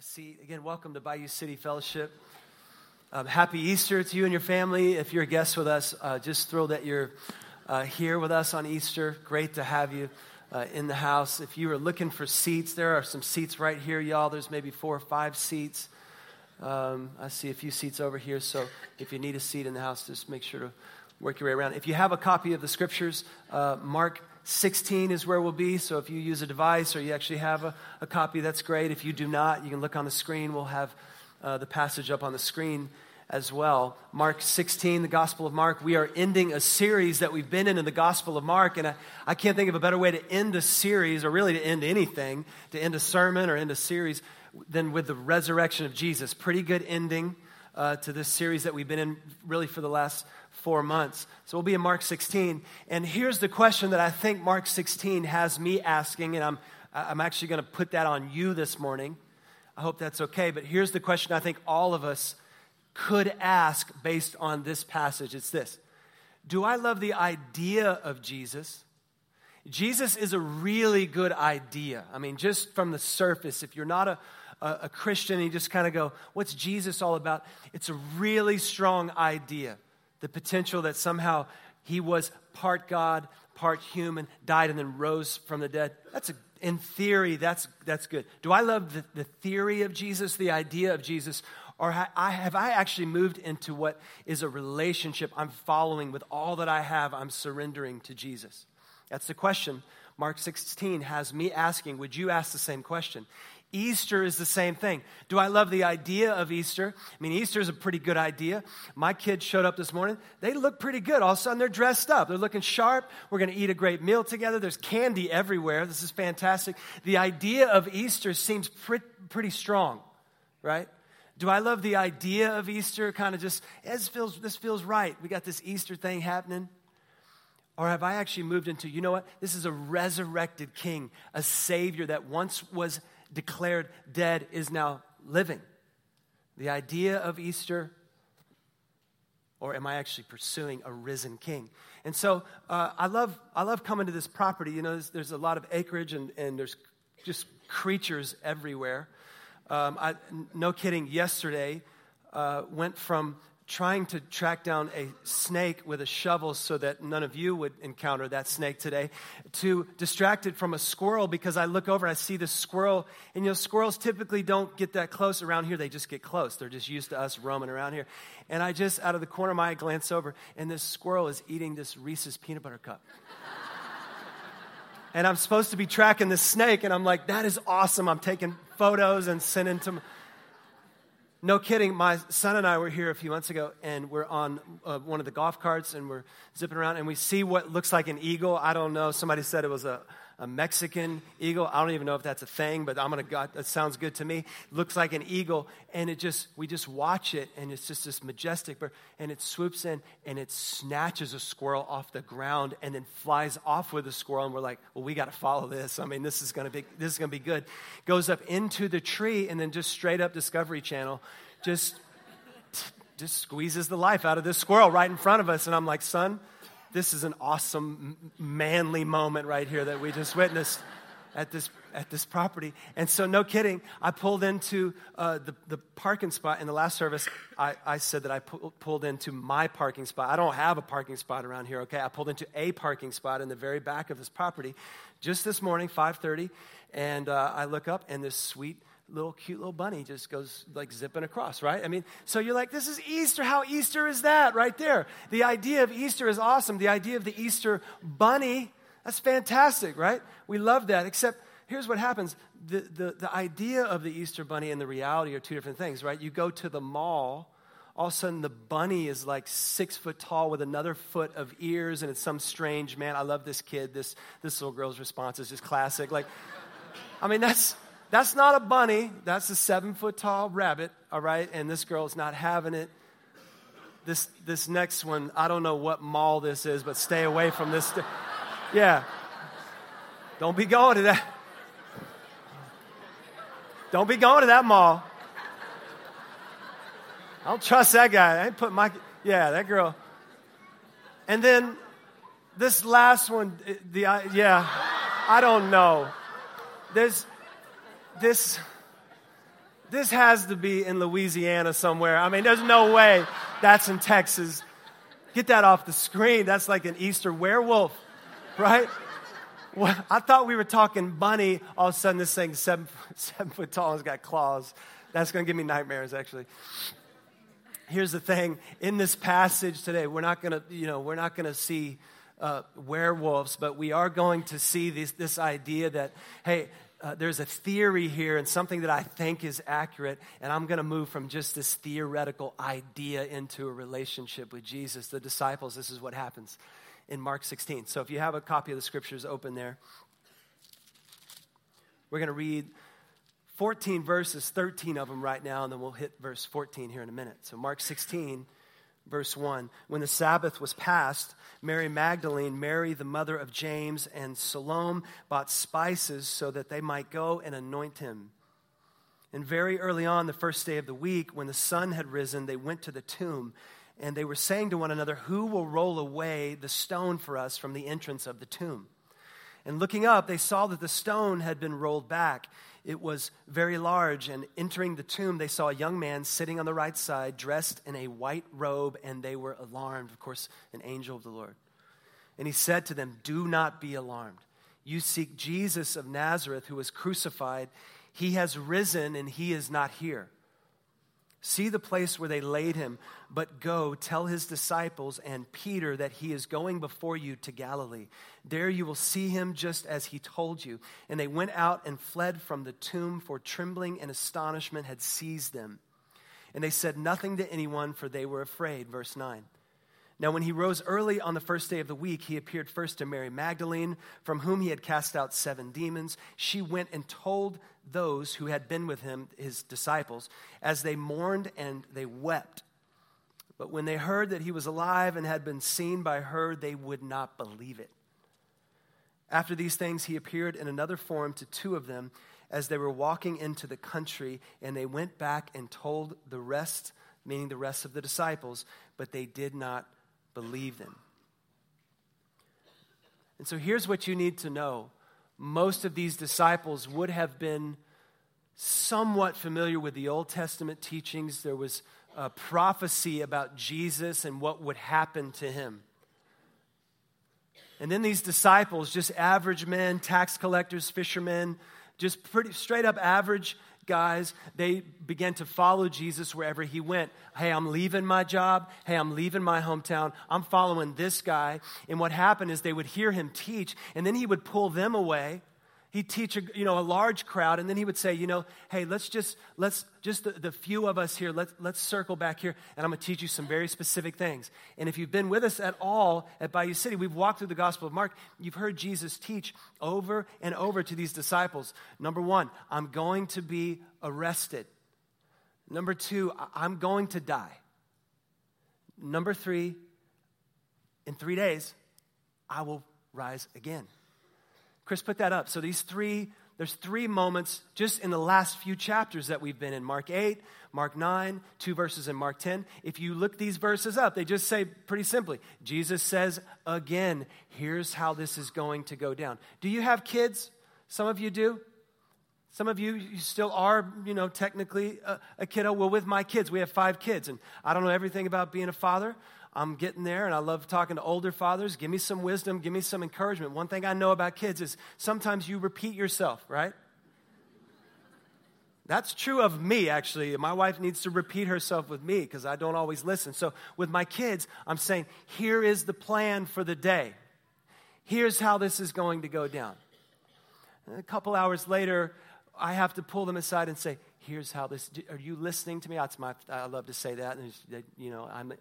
a seat. Again, welcome to Bayou City Fellowship. Um, happy Easter to you and your family. If you're a guest with us, uh, just thrilled that you're uh, here with us on Easter. Great to have you uh, in the house. If you are looking for seats, there are some seats right here, y'all. There's maybe four or five seats. Um, I see a few seats over here, so if you need a seat in the house, just make sure to work your way around. If you have a copy of the scriptures, uh, Mark 16 is where we'll be. So if you use a device or you actually have a, a copy, that's great. If you do not, you can look on the screen. We'll have uh, the passage up on the screen as well. Mark 16, the Gospel of Mark. We are ending a series that we've been in in the Gospel of Mark, and I, I can't think of a better way to end a series, or really to end anything, to end a sermon or end a series, than with the resurrection of Jesus. Pretty good ending uh, to this series that we've been in really for the last four months. So we'll be in Mark 16. And here's the question that I think Mark 16 has me asking, and I'm, I'm actually going to put that on you this morning. I hope that's okay. But here's the question I think all of us could ask based on this passage it's this Do I love the idea of Jesus? Jesus is a really good idea. I mean, just from the surface, if you're not a, a, a Christian and you just kind of go, What's Jesus all about? It's a really strong idea the potential that somehow he was part God, part human, died and then rose from the dead. That's a, in theory, that's, that's good. Do I love the, the theory of Jesus, the idea of Jesus, or have I, have I actually moved into what is a relationship I'm following with all that I have, I'm surrendering to Jesus? That's the question Mark 16 has me asking. Would you ask the same question? Easter is the same thing. Do I love the idea of Easter? I mean, Easter is a pretty good idea. My kids showed up this morning. They look pretty good. All of a sudden, they're dressed up. They're looking sharp. We're going to eat a great meal together. There's candy everywhere. This is fantastic. The idea of Easter seems pretty, strong, right? Do I love the idea of Easter? Kind of just, this feels, this feels right. We got this Easter thing happening. Or have I actually moved into, you know what? This is a resurrected king, a savior that once was declared dead is now living. The idea of Easter, or am I actually pursuing a risen king? And so uh, I, love, I love coming to this property. You know, there's, there's a lot of acreage and, and there's just creatures everywhere. Um, I, no kidding, yesterday uh, went from trying to track down a snake with a shovel so that none of you would encounter that snake today, to distracted from a squirrel because I look over and I see this squirrel. And you know, squirrels typically don't get that close around here, they just get close. They're just used to us roaming around here. And I just, out of the corner of my eye, glance over, and this squirrel is eating this Reese's peanut butter cup. and I'm supposed to be tracking this snake, and I'm like, that is awesome. I'm taking photos and sending to no kidding, my son and I were here a few months ago, and we're on uh, one of the golf carts, and we're zipping around, and we see what looks like an eagle. I don't know. Somebody said it was a, a Mexican eagle. I don't even know if that's a thing, but I'm gonna. God, that sounds good to me. Looks like an eagle, and it just we just watch it, and it's just this majestic bird, and it swoops in and it snatches a squirrel off the ground, and then flies off with the squirrel, and we're like, well, we got to follow this. I mean, this is gonna be this is gonna be good. Goes up into the tree, and then just straight up Discovery Channel, just just squeezes the life out of this squirrel right in front of us, and I'm like, son this is an awesome, manly moment right here that we just witnessed at this at this property. And so, no kidding, I pulled into uh, the, the parking spot in the last service. I, I said that I pu- pulled into my parking spot. I don't have a parking spot around here, okay? I pulled into a parking spot in the very back of this property just this morning, 5.30, and uh, I look up, and this sweet little cute little bunny just goes like zipping across, right? I mean, so you're like, this is Easter. How Easter is that right there? The idea of Easter is awesome. The idea of the Easter bunny, that's fantastic, right? We love that. Except here's what happens the, the, the idea of the Easter bunny and the reality are two different things, right? You go to the mall all of a sudden the bunny is like six foot tall with another foot of ears and it's some strange man i love this kid this this little girl's response is just classic like i mean that's that's not a bunny. That's a seven foot tall rabbit, all right? And this girl's not having it. This, this next one, I don't know what mall this is, but stay away from this. St- yeah. Don't be going to that. Don't be going to that mall. I don't trust that guy. I ain't put my, yeah, that girl. And then this last one, eh, the, yeah, I don't know. There's, this, this has to be in Louisiana somewhere. I mean, there's no way that's in Texas. Get that off the screen. That's like an Easter werewolf, right? Well, I thought we were talking bunny. All of a sudden, this thing's seven, seven foot tall and it's got claws. That's going to give me nightmares, actually. Here's the thing in this passage today, we're not going to, you know, we're not going to see uh, werewolves, but we are going to see this, this idea that, hey, uh, there's a theory here and something that I think is accurate, and I'm going to move from just this theoretical idea into a relationship with Jesus. The disciples, this is what happens in Mark 16. So if you have a copy of the scriptures open there, we're going to read 14 verses, 13 of them right now, and then we'll hit verse 14 here in a minute. So Mark 16 verse 1. When the Sabbath was past, Mary Magdalene, Mary the mother of James, and Salome bought spices so that they might go and anoint him. And very early on, the first day of the week, when the sun had risen, they went to the tomb. And they were saying to one another, Who will roll away the stone for us from the entrance of the tomb? And looking up, they saw that the stone had been rolled back. It was very large, and entering the tomb, they saw a young man sitting on the right side, dressed in a white robe, and they were alarmed. Of course, an angel of the Lord. And he said to them, Do not be alarmed. You seek Jesus of Nazareth, who was crucified. He has risen, and he is not here. See the place where they laid him, but go tell his disciples and Peter that he is going before you to Galilee. There you will see him just as he told you. And they went out and fled from the tomb, for trembling and astonishment had seized them. And they said nothing to anyone, for they were afraid. Verse 9. Now, when he rose early on the first day of the week, he appeared first to Mary Magdalene, from whom he had cast out seven demons. She went and told those who had been with him, his disciples, as they mourned and they wept. But when they heard that he was alive and had been seen by her, they would not believe it. After these things, he appeared in another form to two of them as they were walking into the country, and they went back and told the rest, meaning the rest of the disciples, but they did not believe them. And so here's what you need to know most of these disciples would have been somewhat familiar with the Old Testament teachings. There was a prophecy about Jesus and what would happen to him. And then these disciples, just average men, tax collectors, fishermen, just pretty straight up average guys, they began to follow Jesus wherever he went. Hey, I'm leaving my job. Hey, I'm leaving my hometown. I'm following this guy. And what happened is they would hear him teach, and then he would pull them away he'd teach a, you know, a large crowd and then he would say you know hey let's just let's just the, the few of us here let's, let's circle back here and i'm going to teach you some very specific things. And if you've been with us at all at bayou city we've walked through the gospel of mark you've heard jesus teach over and over to these disciples. Number one i'm going to be arrested. Number two i'm going to die. Number three in three days i will rise again Chris, put that up. So these three, there's three moments just in the last few chapters that we've been in Mark 8, Mark 9, two verses in Mark 10. If you look these verses up, they just say pretty simply Jesus says again, here's how this is going to go down. Do you have kids? Some of you do. Some of you, you still are, you know, technically a, a kiddo. Well, with my kids, we have five kids, and I don't know everything about being a father, I'm getting there and I love talking to older fathers. Give me some wisdom, give me some encouragement. One thing I know about kids is sometimes you repeat yourself, right? That's true of me, actually. My wife needs to repeat herself with me because I don't always listen. So, with my kids, I'm saying, here is the plan for the day. Here's how this is going to go down. And a couple hours later, I have to pull them aside and say, here's how this are you listening to me? That's my i love to say that and you know i'm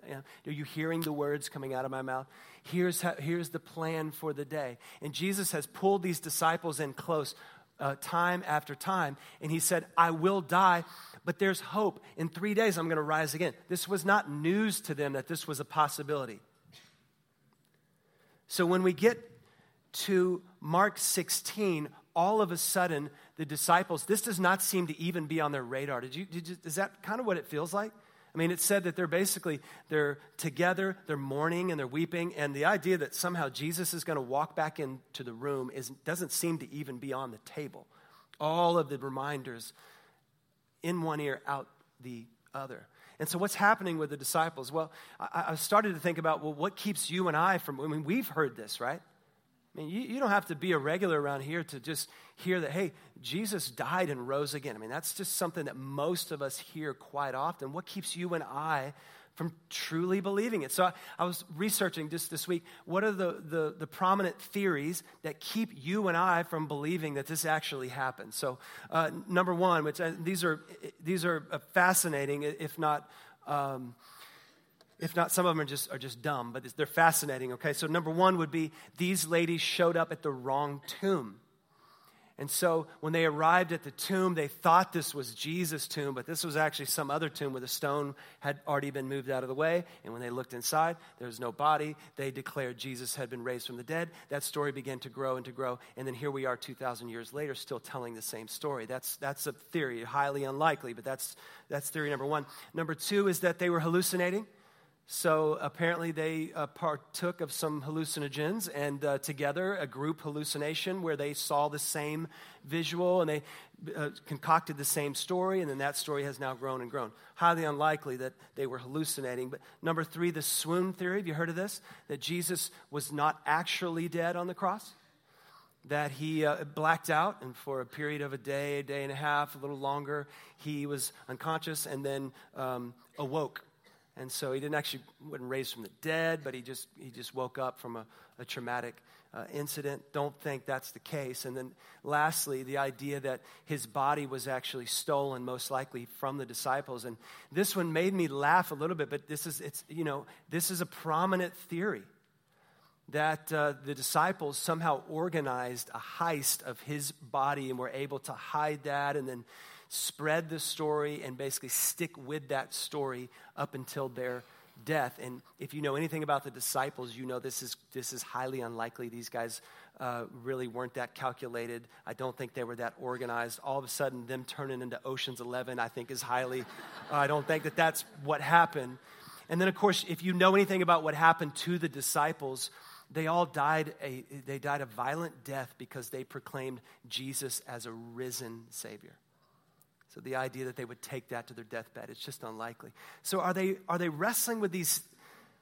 are you hearing the words coming out of my mouth? Here's how, here's the plan for the day. And jesus has pulled these disciples in close uh, time after time and he said i will die but there's hope. In three days i'm going to rise again. This was not news to them that this was a possibility. So when we get to mark 16 all of a sudden the disciples, this does not seem to even be on their radar. Did you, did you, is that kind of what it feels like? I mean, it said that they're basically, they're together, they're mourning and they're weeping, and the idea that somehow Jesus is going to walk back into the room is, doesn't seem to even be on the table. All of the reminders, in one ear, out the other. And so, what's happening with the disciples? Well, I, I started to think about, well, what keeps you and I from, I mean, we've heard this, right? I mean, you, you don't have to be a regular around here to just hear that, hey, Jesus died and rose again. I mean, that's just something that most of us hear quite often. What keeps you and I from truly believing it. So I, I, was researching just this week what are the, the, the, prominent theories that keep you and I from believing that this actually happened. So, uh, number one, which uh, these are, these are uh, fascinating, if not. Um, if not, some of them are just, are just dumb, but they're fascinating, okay? So, number one would be these ladies showed up at the wrong tomb. And so when they arrived at the tomb, they thought this was Jesus' tomb, but this was actually some other tomb where the stone had already been moved out of the way. And when they looked inside, there was no body. They declared Jesus had been raised from the dead. That story began to grow and to grow. And then here we are 2,000 years later, still telling the same story. That's, that's a theory, highly unlikely, but that's, that's theory number one. Number two is that they were hallucinating. So apparently, they uh, partook of some hallucinogens and uh, together a group hallucination where they saw the same visual and they uh, concocted the same story, and then that story has now grown and grown. Highly unlikely that they were hallucinating. But number three, the swoon theory. Have you heard of this? That Jesus was not actually dead on the cross? That he uh, blacked out, and for a period of a day, a day and a half, a little longer, he was unconscious and then um, awoke and so he didn't actually wasn't raised from the dead, but he just he just woke up from a, a traumatic uh, incident. Don't think that's the case. And then lastly, the idea that his body was actually stolen, most likely from the disciples. And this one made me laugh a little bit, but this is it's you know this is a prominent theory that uh, the disciples somehow organized a heist of his body and were able to hide that and then spread the story and basically stick with that story up until their death. And if you know anything about the disciples, you know this is, this is highly unlikely. These guys uh, really weren't that calculated. I don't think they were that organized. All of a sudden, them turning into Ocean's Eleven, I think, is highly, uh, I don't think that that's what happened. And then, of course, if you know anything about what happened to the disciples, they all died a, they died a violent death because they proclaimed Jesus as a risen Savior. So the idea that they would take that to their deathbed, it's just unlikely. So are they, are they wrestling with these,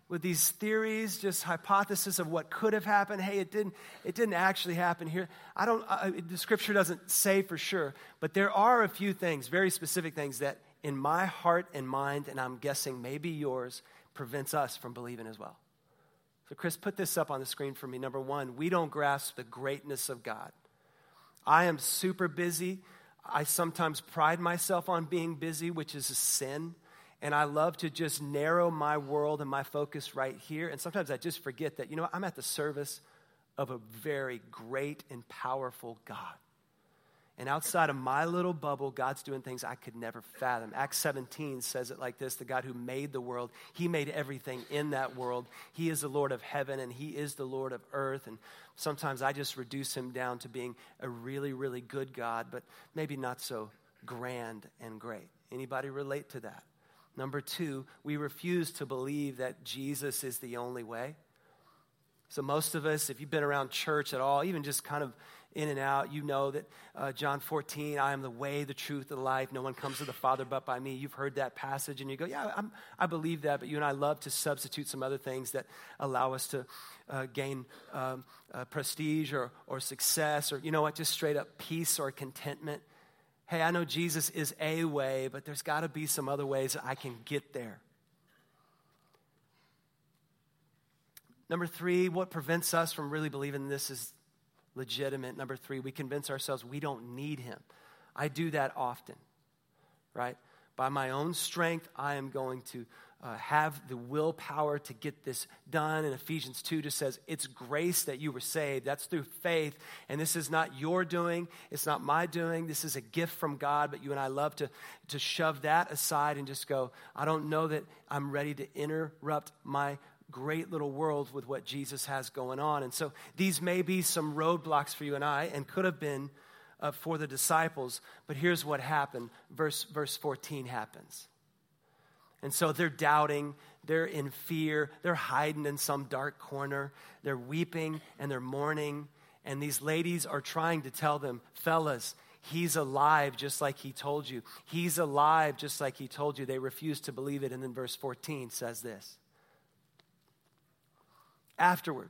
with these theories, just hypothesis of what could have happened? Hey, it didn't, it didn't actually happen here. I don't, I, the scripture doesn't say for sure, but there are a few things, very specific things that in my heart and mind, and I'm guessing maybe yours, prevents us from believing as well. So, Chris, put this up on the screen for me. Number one, we don't grasp the greatness of God. I am super busy. I sometimes pride myself on being busy, which is a sin. And I love to just narrow my world and my focus right here. And sometimes I just forget that, you know, I'm at the service of a very great and powerful God. And outside of my little bubble, God's doing things I could never fathom. Acts 17 says it like this The God who made the world, He made everything in that world. He is the Lord of heaven and He is the Lord of earth. And sometimes I just reduce Him down to being a really, really good God, but maybe not so grand and great. Anybody relate to that? Number two, we refuse to believe that Jesus is the only way. So, most of us, if you've been around church at all, even just kind of in and out. You know that uh, John 14, I am the way, the truth, the life. No one comes to the Father but by me. You've heard that passage and you go, yeah, I'm, i believe that. But you and I love to substitute some other things that allow us to uh, gain um, uh, prestige or, or success or, you know what, just straight up peace or contentment. Hey, I know Jesus is a way, but there's got to be some other ways that I can get there. Number three, what prevents us from really believing this is legitimate. Number three, we convince ourselves we don't need him. I do that often, right? By my own strength, I am going to uh, have the willpower to get this done. And Ephesians 2 just says, It's grace that you were saved. That's through faith. And this is not your doing, it's not my doing. This is a gift from God. But you and I love to, to shove that aside and just go, I don't know that I'm ready to interrupt my great little world with what Jesus has going on. And so these may be some roadblocks for you and I, and could have been uh, for the disciples. But here's what happened verse, verse 14 happens. And so they're doubting, they're in fear, they're hiding in some dark corner, they're weeping and they're mourning. And these ladies are trying to tell them, fellas, He's alive just like he told you. He's alive just like he told you. They refuse to believe it. And then verse 14 says this Afterward,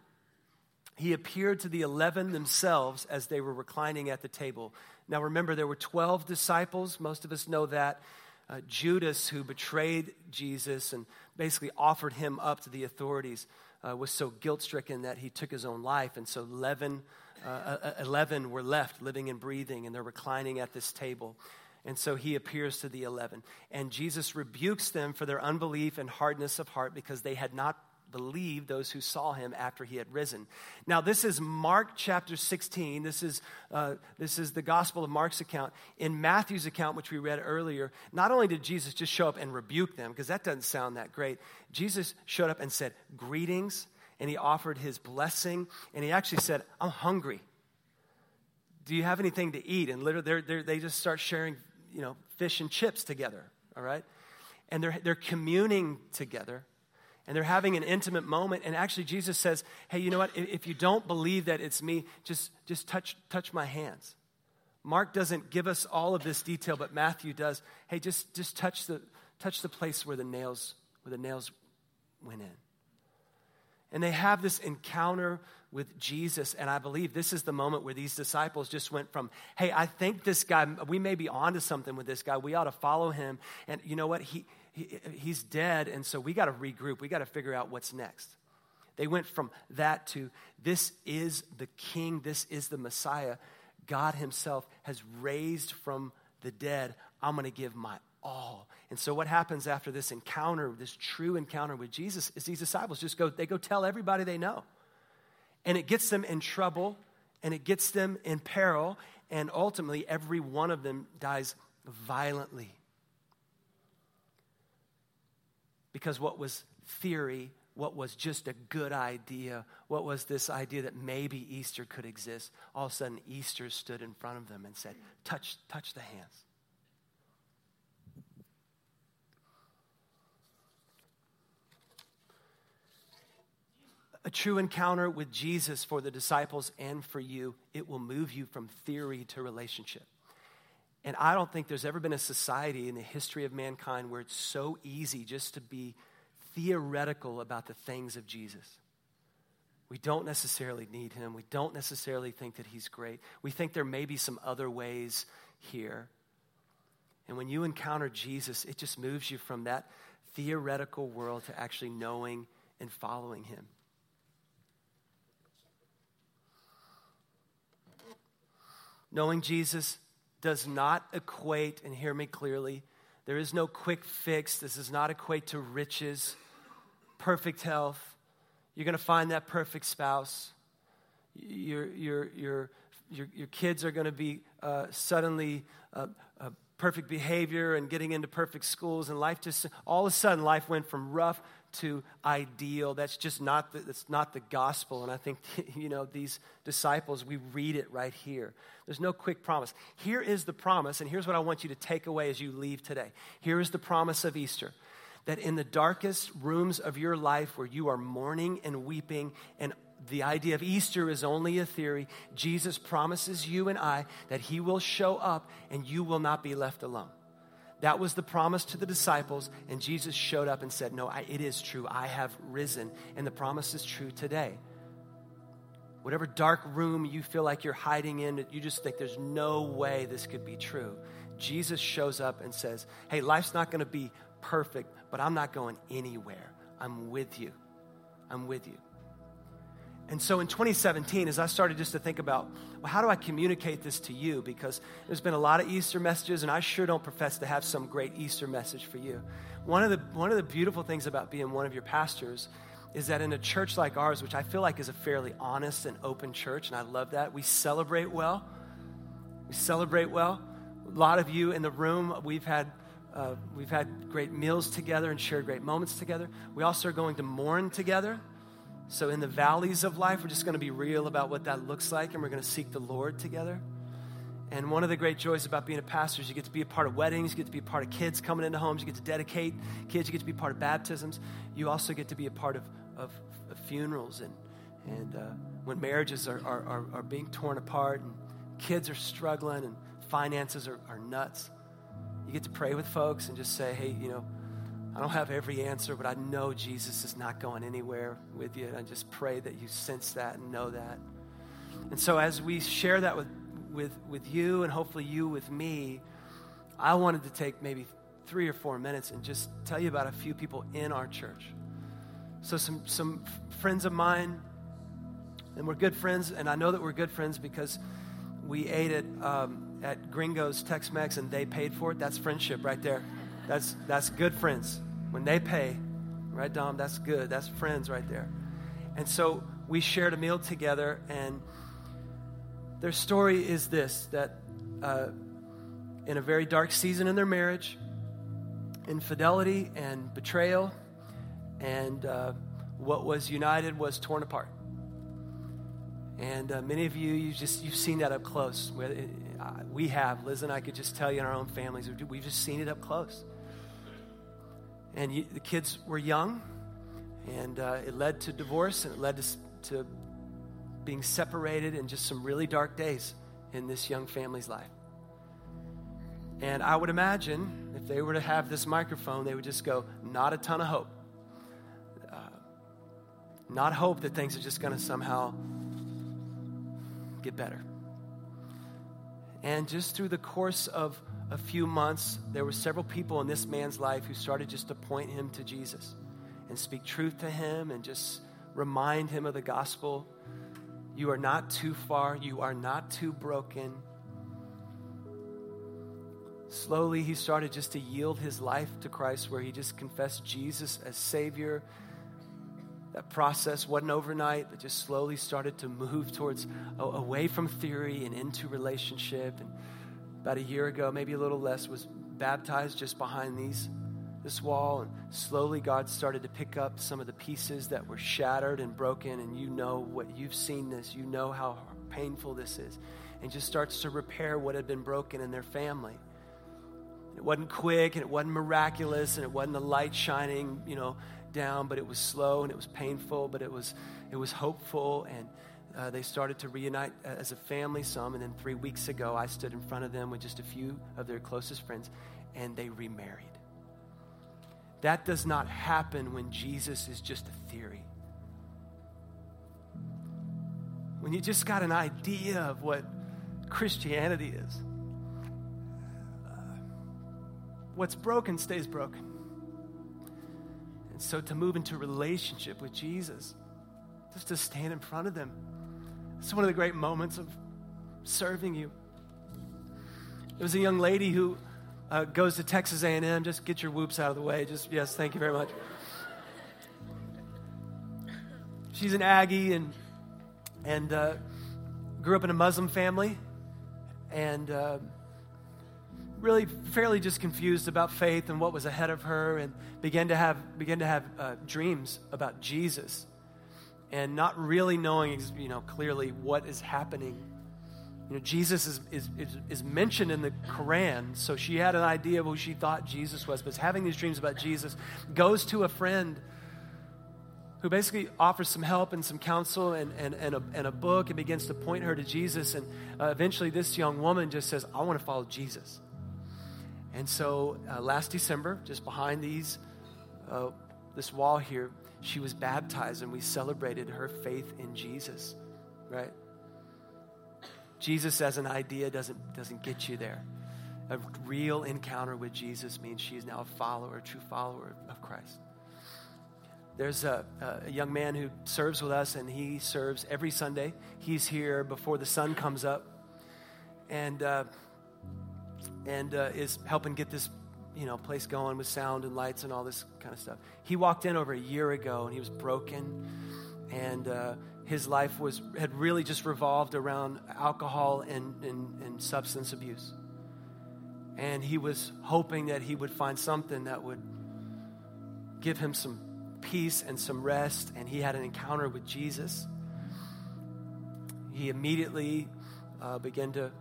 he appeared to the eleven themselves as they were reclining at the table. Now remember, there were 12 disciples. Most of us know that. Uh, Judas, who betrayed Jesus and basically offered him up to the authorities, uh, was so guilt stricken that he took his own life. And so 11, uh, uh 11 were left living and breathing, and they're reclining at this table. And so he appears to the 11. And Jesus rebukes them for their unbelief and hardness of heart because they had not believed those who saw him after he had risen. Now, this is Mark chapter 16. This is, uh, this is the Gospel of Mark's account. In Matthew's account, which we read earlier, not only did Jesus just show up and rebuke them, because that doesn't sound that great, Jesus showed up and said, Greetings, and he offered his blessing, and he actually said, I'm hungry. Do you have anything to eat? And literally, they're, they're, they just start sharing, you know, fish and chips together, all right? And they're, they're communing together and they're having an intimate moment and actually jesus says hey you know what if you don't believe that it's me just just touch touch my hands mark doesn't give us all of this detail but matthew does hey just just touch the touch the place where the nails where the nails went in and they have this encounter with Jesus. And I believe this is the moment where these disciples just went from, hey, I think this guy, we may be onto something with this guy. We ought to follow him. And you know what? He, he, he's dead, and so we got to regroup. We got to figure out what's next. They went from that to this is the king, this is the Messiah. God Himself has raised from the dead. I'm going to give my all. And so, what happens after this encounter, this true encounter with Jesus, is these disciples just go, they go tell everybody they know. And it gets them in trouble, and it gets them in peril, and ultimately, every one of them dies violently. Because what was theory, what was just a good idea, what was this idea that maybe Easter could exist, all of a sudden Easter stood in front of them and said, Touch, touch the hands. a true encounter with Jesus for the disciples and for you, it will move you from theory to relationship. And I don't think there's ever been a society in the history of mankind where it's so easy just to be theoretical about the things of Jesus. We don't necessarily need him. We don't necessarily think that he's great. We think there may be some other ways here. And when you encounter Jesus, it just moves you from that theoretical world to actually knowing and following him. Knowing Jesus does not equate, and hear me clearly, there is no quick fix. This does not equate to riches, perfect health. You're going to find that perfect spouse. Your, your, your, your, your kids are going to be uh, suddenly uh, uh, perfect behavior and getting into perfect schools, and life just, all of a sudden, life went from rough to ideal. That's just not the, that's not the gospel. And I think, you know, these disciples, we read it right here. There's no quick promise. Here is the promise, and here's what I want you to take away as you leave today. Here is the promise of Easter that in the darkest rooms of your life where you are mourning and weeping and the idea of Easter is only a theory. Jesus promises you and I that He will show up and you will not be left alone. That was the promise to the disciples, and Jesus showed up and said, No, I, it is true. I have risen, and the promise is true today. Whatever dark room you feel like you're hiding in, you just think there's no way this could be true. Jesus shows up and says, Hey, life's not going to be perfect, but I'm not going anywhere. I'm with you. I'm with you. And so in 2017, as I started just to think about, well, how do I communicate this to you? Because there's been a lot of Easter messages, and I sure don't profess to have some great Easter message for you. One of the, one of the beautiful things about being one of your pastors is that in a church like ours, which I feel like is a fairly honest and open church, and I love that, we celebrate well. We celebrate well. A lot of you in the room, we've had. Uh, we've had great meals together and shared great moments together. We also are going to mourn together. So, in the valleys of life, we're just going to be real about what that looks like, and we're going to seek the Lord together. And one of the great joys about being a pastor is you get to be a part of weddings, you get to be a part of kids coming into homes, you get to dedicate kids, you get to be part of baptisms. You also get to be a part of, of, of funerals and, and uh, when marriages are, are, are, being torn apart and kids are struggling and finances are, are nuts. You get to pray with folks and just say, hey, you know, I don't have every answer, but I know Jesus is not going anywhere with you. And I just pray that you sense that and know that. And so as we share that with, with, with you and hopefully you with me, I wanted to take maybe three or four minutes and just tell you about a few people in our church. So, some, some friends of mine, and we're good friends, and I know that we're good friends because we ate at, um, at Gringo's Tex Mex and they paid for it. That's friendship right there. That's, that's good friends. When they pay, right, Dom? That's good. That's friends right there. And so we shared a meal together, and their story is this that uh, in a very dark season in their marriage, infidelity and betrayal, and uh, what was united was torn apart. And uh, many of you, you just you've seen that up close. Uh, we have. Liz and I could just tell you in our own families, we've just seen it up close. And you, the kids were young, and uh, it led to divorce, and it led to, to being separated, and just some really dark days in this young family's life. And I would imagine if they were to have this microphone, they would just go, not a ton of hope. Uh, not hope that things are just going to somehow get better. And just through the course of a few months, there were several people in this man's life who started just to point him to Jesus and speak truth to him and just remind him of the gospel. You are not too far, you are not too broken Slowly, he started just to yield his life to Christ, where he just confessed Jesus as Savior. That process wasn't overnight, but just slowly started to move towards away from theory and into relationship. And about a year ago, maybe a little less, was baptized just behind these this wall and slowly God started to pick up some of the pieces that were shattered and broken and you know what you've seen this you know how painful this is and just starts to repair what had been broken in their family. It wasn't quick and it wasn't miraculous and it wasn't the light shining, you know, down, but it was slow and it was painful, but it was it was hopeful and uh, they started to reunite as a family some and then three weeks ago i stood in front of them with just a few of their closest friends and they remarried. That does not happen when jesus is just a theory. When you just got an idea of what christianity is. What's broken stays broken. And so to move into relationship with Jesus, just to stand in front of them, it's one of the great moments of serving you. There was a young lady who uh, goes to Texas A&M. Just get your whoops out of the way. Just yes, thank you very much. She's an Aggie and and uh, grew up in a Muslim family, and. Uh, really fairly just confused about faith and what was ahead of her and began to have began to have uh, dreams about jesus and not really knowing you know clearly what is happening. You know jesus is, is, is, is mentioned in the quran so she had an idea of who she thought jesus was but having these dreams about jesus goes to a friend who basically offers some help and some counsel and, and, and, a, and a book and begins to point her to jesus and uh, eventually this young woman just says i want to follow jesus. And so uh, last December, just behind these, uh, this wall here, she was baptized and we celebrated her faith in Jesus, right? Jesus as an idea doesn't, doesn't get you there. A real encounter with Jesus means she is now a follower, a true follower of Christ. There's a, a young man who serves with us, and he serves every Sunday. He's here before the sun comes up. And uh, and uh, is helping get this you know place going with sound and lights and all this kind of stuff. He walked in over a year ago and he was broken, and uh, his life was had really just revolved around alcohol and, and, and substance abuse. And he was hoping that he would find something that would give him some peace and some rest. And he had an encounter with Jesus. He immediately uh, began to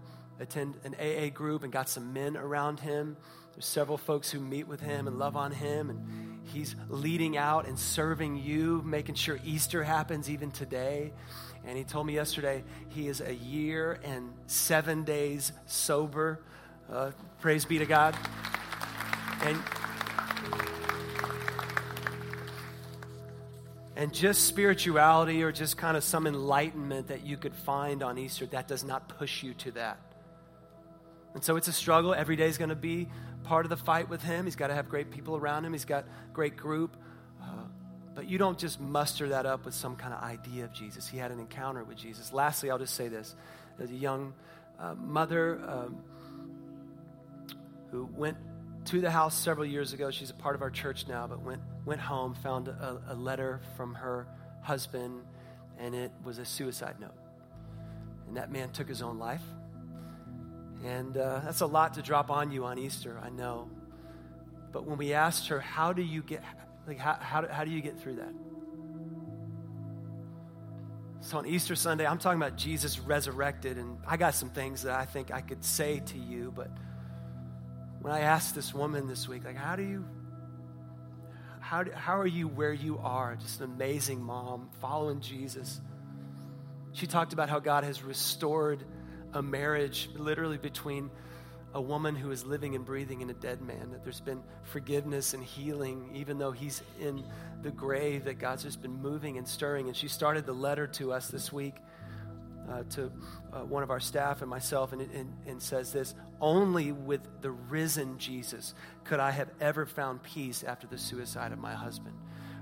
attend an AA group and got some men around him. There's several folks who meet with him and love on him. And He's leading out and serving you, making sure Easter happens even today. And he told me yesterday he is a year and seven days sober. Uh, praise be to God. And, and just spirituality or just kind of some enlightenment that you could find on Easter, that does not push you to that. And so it's a struggle. Every day is going to be part of the fight with him. He's got to have great people around him, he's got great group. But you don't just muster that up with some kind of idea of Jesus. He had an encounter with Jesus. Lastly, I'll just say this. There's a young uh, mother um, who went to the house several years ago. She's a part of our church now, but went, went home, found a, a letter from her husband, and it was a suicide note. And that man took his own life. And uh, that's a lot to drop on you on Easter, I know. But when we asked her, How do you get, like, how, how, how do you get through that? So on Easter Sunday, I'm talking about Jesus resurrected, and I got some things that I think I could say to you. But when I asked this woman this week, like, how do you, how, do, how are you where you are? Just an amazing mom, following Jesus. She talked about how God has restored a marriage literally between a woman who is living and breathing in a dead man, that there's been forgiveness and healing, even though he's in the grave, that God's just been moving and stirring. And she started the letter to us this week, uh, to uh, one of our staff and myself, and, and, and says this Only with the risen Jesus could I have ever found peace after the suicide of my husband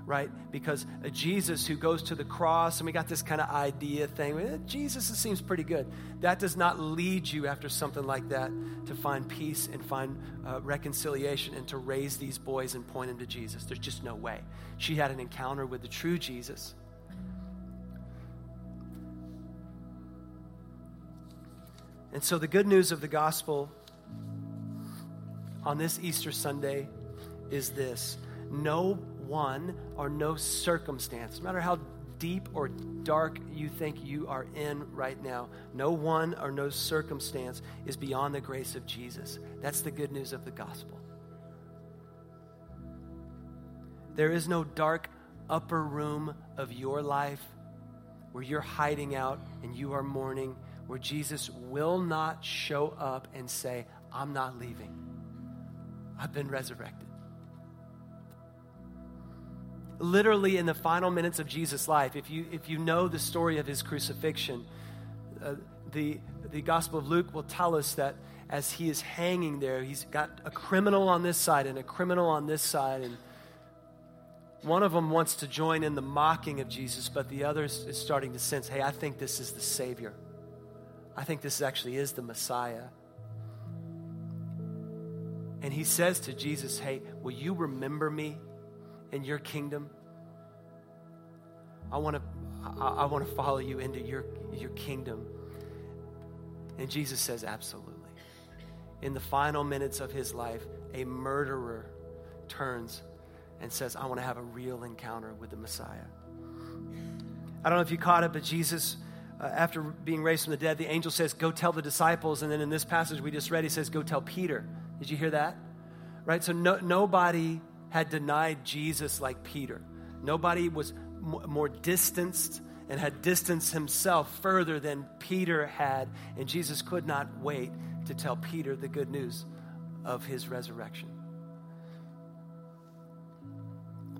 right? Because a Jesus who goes to the cross, and we got this kind of idea thing, eh, Jesus it seems pretty good. That does not lead you after something like that to find peace and find uh, reconciliation and to raise these boys and point them to Jesus. There's just no way. She had an encounter with the true Jesus. And so the good news of the gospel on this Easter Sunday is this no one or no circumstance, no matter how deep or dark you think you are in right now, no one or no circumstance is beyond the grace of Jesus. That's the good news of the gospel. There is no dark upper room of your life where you're hiding out and you are mourning, where Jesus will not show up and say, I'm not leaving. I've been resurrected literally in the final minutes of Jesus' life, if you, if you know the story of his crucifixion, uh, the, the Gospel of Luke will tell us that as he is hanging there, he's got a criminal on this side and a criminal on this side. And one of them wants to join in the mocking of Jesus, but the other is starting to sense hey, I think this is the Savior. I think this actually is the Messiah. And he says to Jesus, Hey, will you remember me in your kingdom. I want to I, I want to follow you into your your kingdom. And Jesus says absolutely. In the final minutes of his life, a murderer turns and says, I want to have a real encounter with the Messiah. I don't know if you caught it, but Jesus, uh, after being raised from the dead, the angel says, Go tell the disciples. And then in this passage we just read, he says, Go tell Peter. Did you hear that? Right? So no, nobody had denied Jesus like Peter. Nobody was more distanced and had distanced himself further than Peter had. And Jesus could not wait to tell Peter the good news of his resurrection.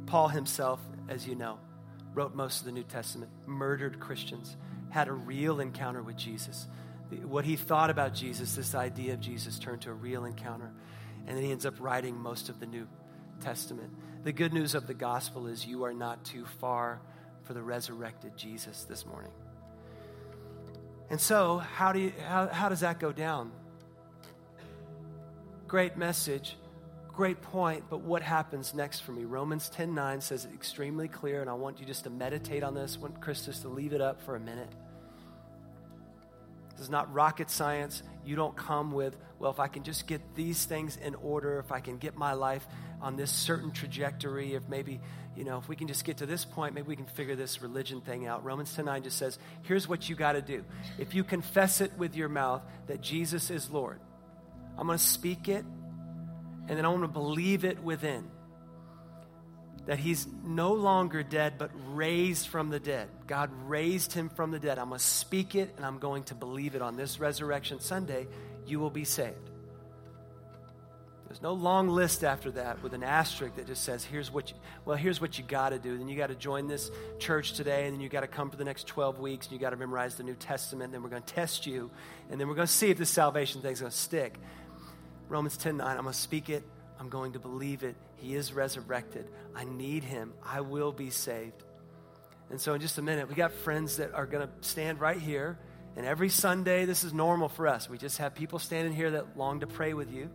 Paul himself, as you know, wrote most of the New Testament, murdered Christians, had a real encounter with Jesus. What he thought about Jesus, this idea of Jesus, turned to a real encounter. And then he ends up writing most of the New Testament. The good news of the gospel is you are not too far for the resurrected Jesus this morning. And so, how, do you, how, how does that go down? Great message, great point, but what happens next for me? Romans 10 9 says it extremely clear, and I want you just to meditate on this. I want Chris just to leave it up for a minute. This is not rocket science. You don't come with, well, if I can just get these things in order, if I can get my life on this certain trajectory, if maybe, you know, if we can just get to this point, maybe we can figure this religion thing out. Romans 10 9 just says, here's what you got to do. If you confess it with your mouth that Jesus is Lord, I'm going to speak it, and then I want to believe it within. That he's no longer dead, but raised from the dead. God raised him from the dead. I'm going to speak it and I'm going to believe it on this Resurrection Sunday. You will be saved. There's no long list after that with an asterisk that just says, here's what you, well, here's what you got to do. Then you got to join this church today, and then you got to come for the next 12 weeks, and you got to memorize the New Testament, and then we're going to test you, and then we're going to see if this salvation thing's going to stick. Romans 10 9, I'm going to speak it, I'm going to believe it. He is resurrected. I need him. I will be saved. And so, in just a minute, we got friends that are going to stand right here. And every Sunday, this is normal for us. We just have people standing here that long to pray with you.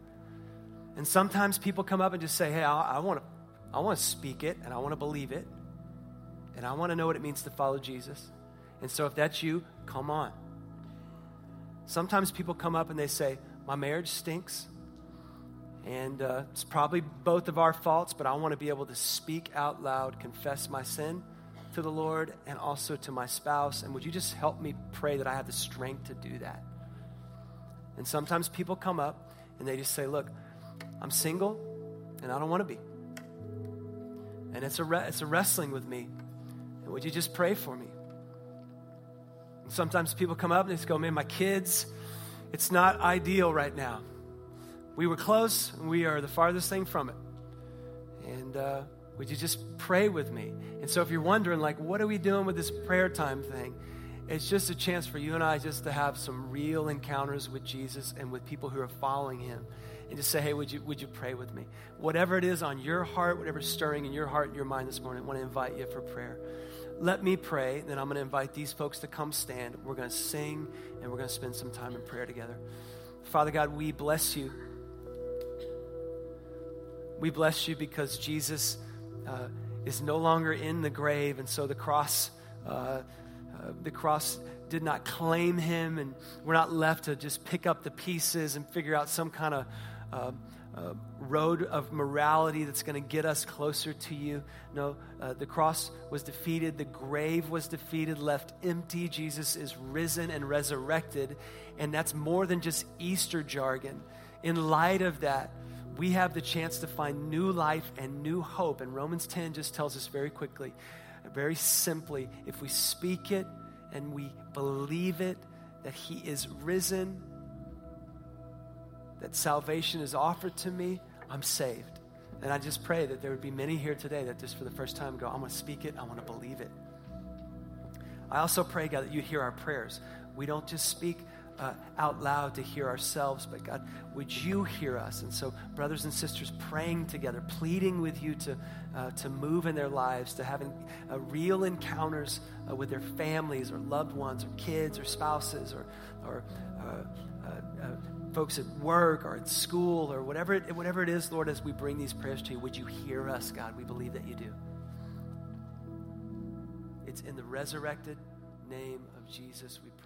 And sometimes people come up and just say, Hey, I, I want to I want to speak it and I want to believe it. And I want to know what it means to follow Jesus. And so if that's you, come on. Sometimes people come up and they say, My marriage stinks. And uh, it's probably both of our faults, but I want to be able to speak out loud, confess my sin to the Lord and also to my spouse. And would you just help me pray that I have the strength to do that? And sometimes people come up and they just say, Look, I'm single and I don't want to be. And it's a, re- it's a wrestling with me. And would you just pray for me? And sometimes people come up and they just go, Man, my kids, it's not ideal right now. We were close, and we are the farthest thing from it. And uh, would you just pray with me? And so, if you're wondering, like, what are we doing with this prayer time thing? It's just a chance for you and I just to have some real encounters with Jesus and with people who are following him and just say, hey, would you, would you pray with me? Whatever it is on your heart, whatever's stirring in your heart and your mind this morning, I want to invite you for prayer. Let me pray, then I'm going to invite these folks to come stand. We're going to sing, and we're going to spend some time in prayer together. Father God, we bless you. We bless you because Jesus uh, is no longer in the grave, and so the cross, uh, uh, the cross did not claim him, and we're not left to just pick up the pieces and figure out some kind of uh, uh, road of morality that's going to get us closer to you. No, uh, the cross was defeated, the grave was defeated, left empty. Jesus is risen and resurrected, and that's more than just Easter jargon. In light of that, we have the chance to find new life and new hope. And Romans 10 just tells us very quickly, very simply, if we speak it and we believe it, that He is risen that salvation is offered to me, I'm saved. And I just pray that there would be many here today that just for the first time go, I'm going to speak it, I want to believe it. I also pray, God, that you hear our prayers. We don't just speak uh, out loud to hear ourselves, but God, would you hear us? And so, brothers and sisters, praying together, pleading with you to, uh, to move in their lives, to having uh, real encounters uh, with their families or loved ones or kids or spouses or, or uh, uh, folks at work or at school or whatever it, whatever it is, Lord, as we bring these prayers to you, would you hear us, God? We believe that you do. It's in the resurrected name of Jesus we pray.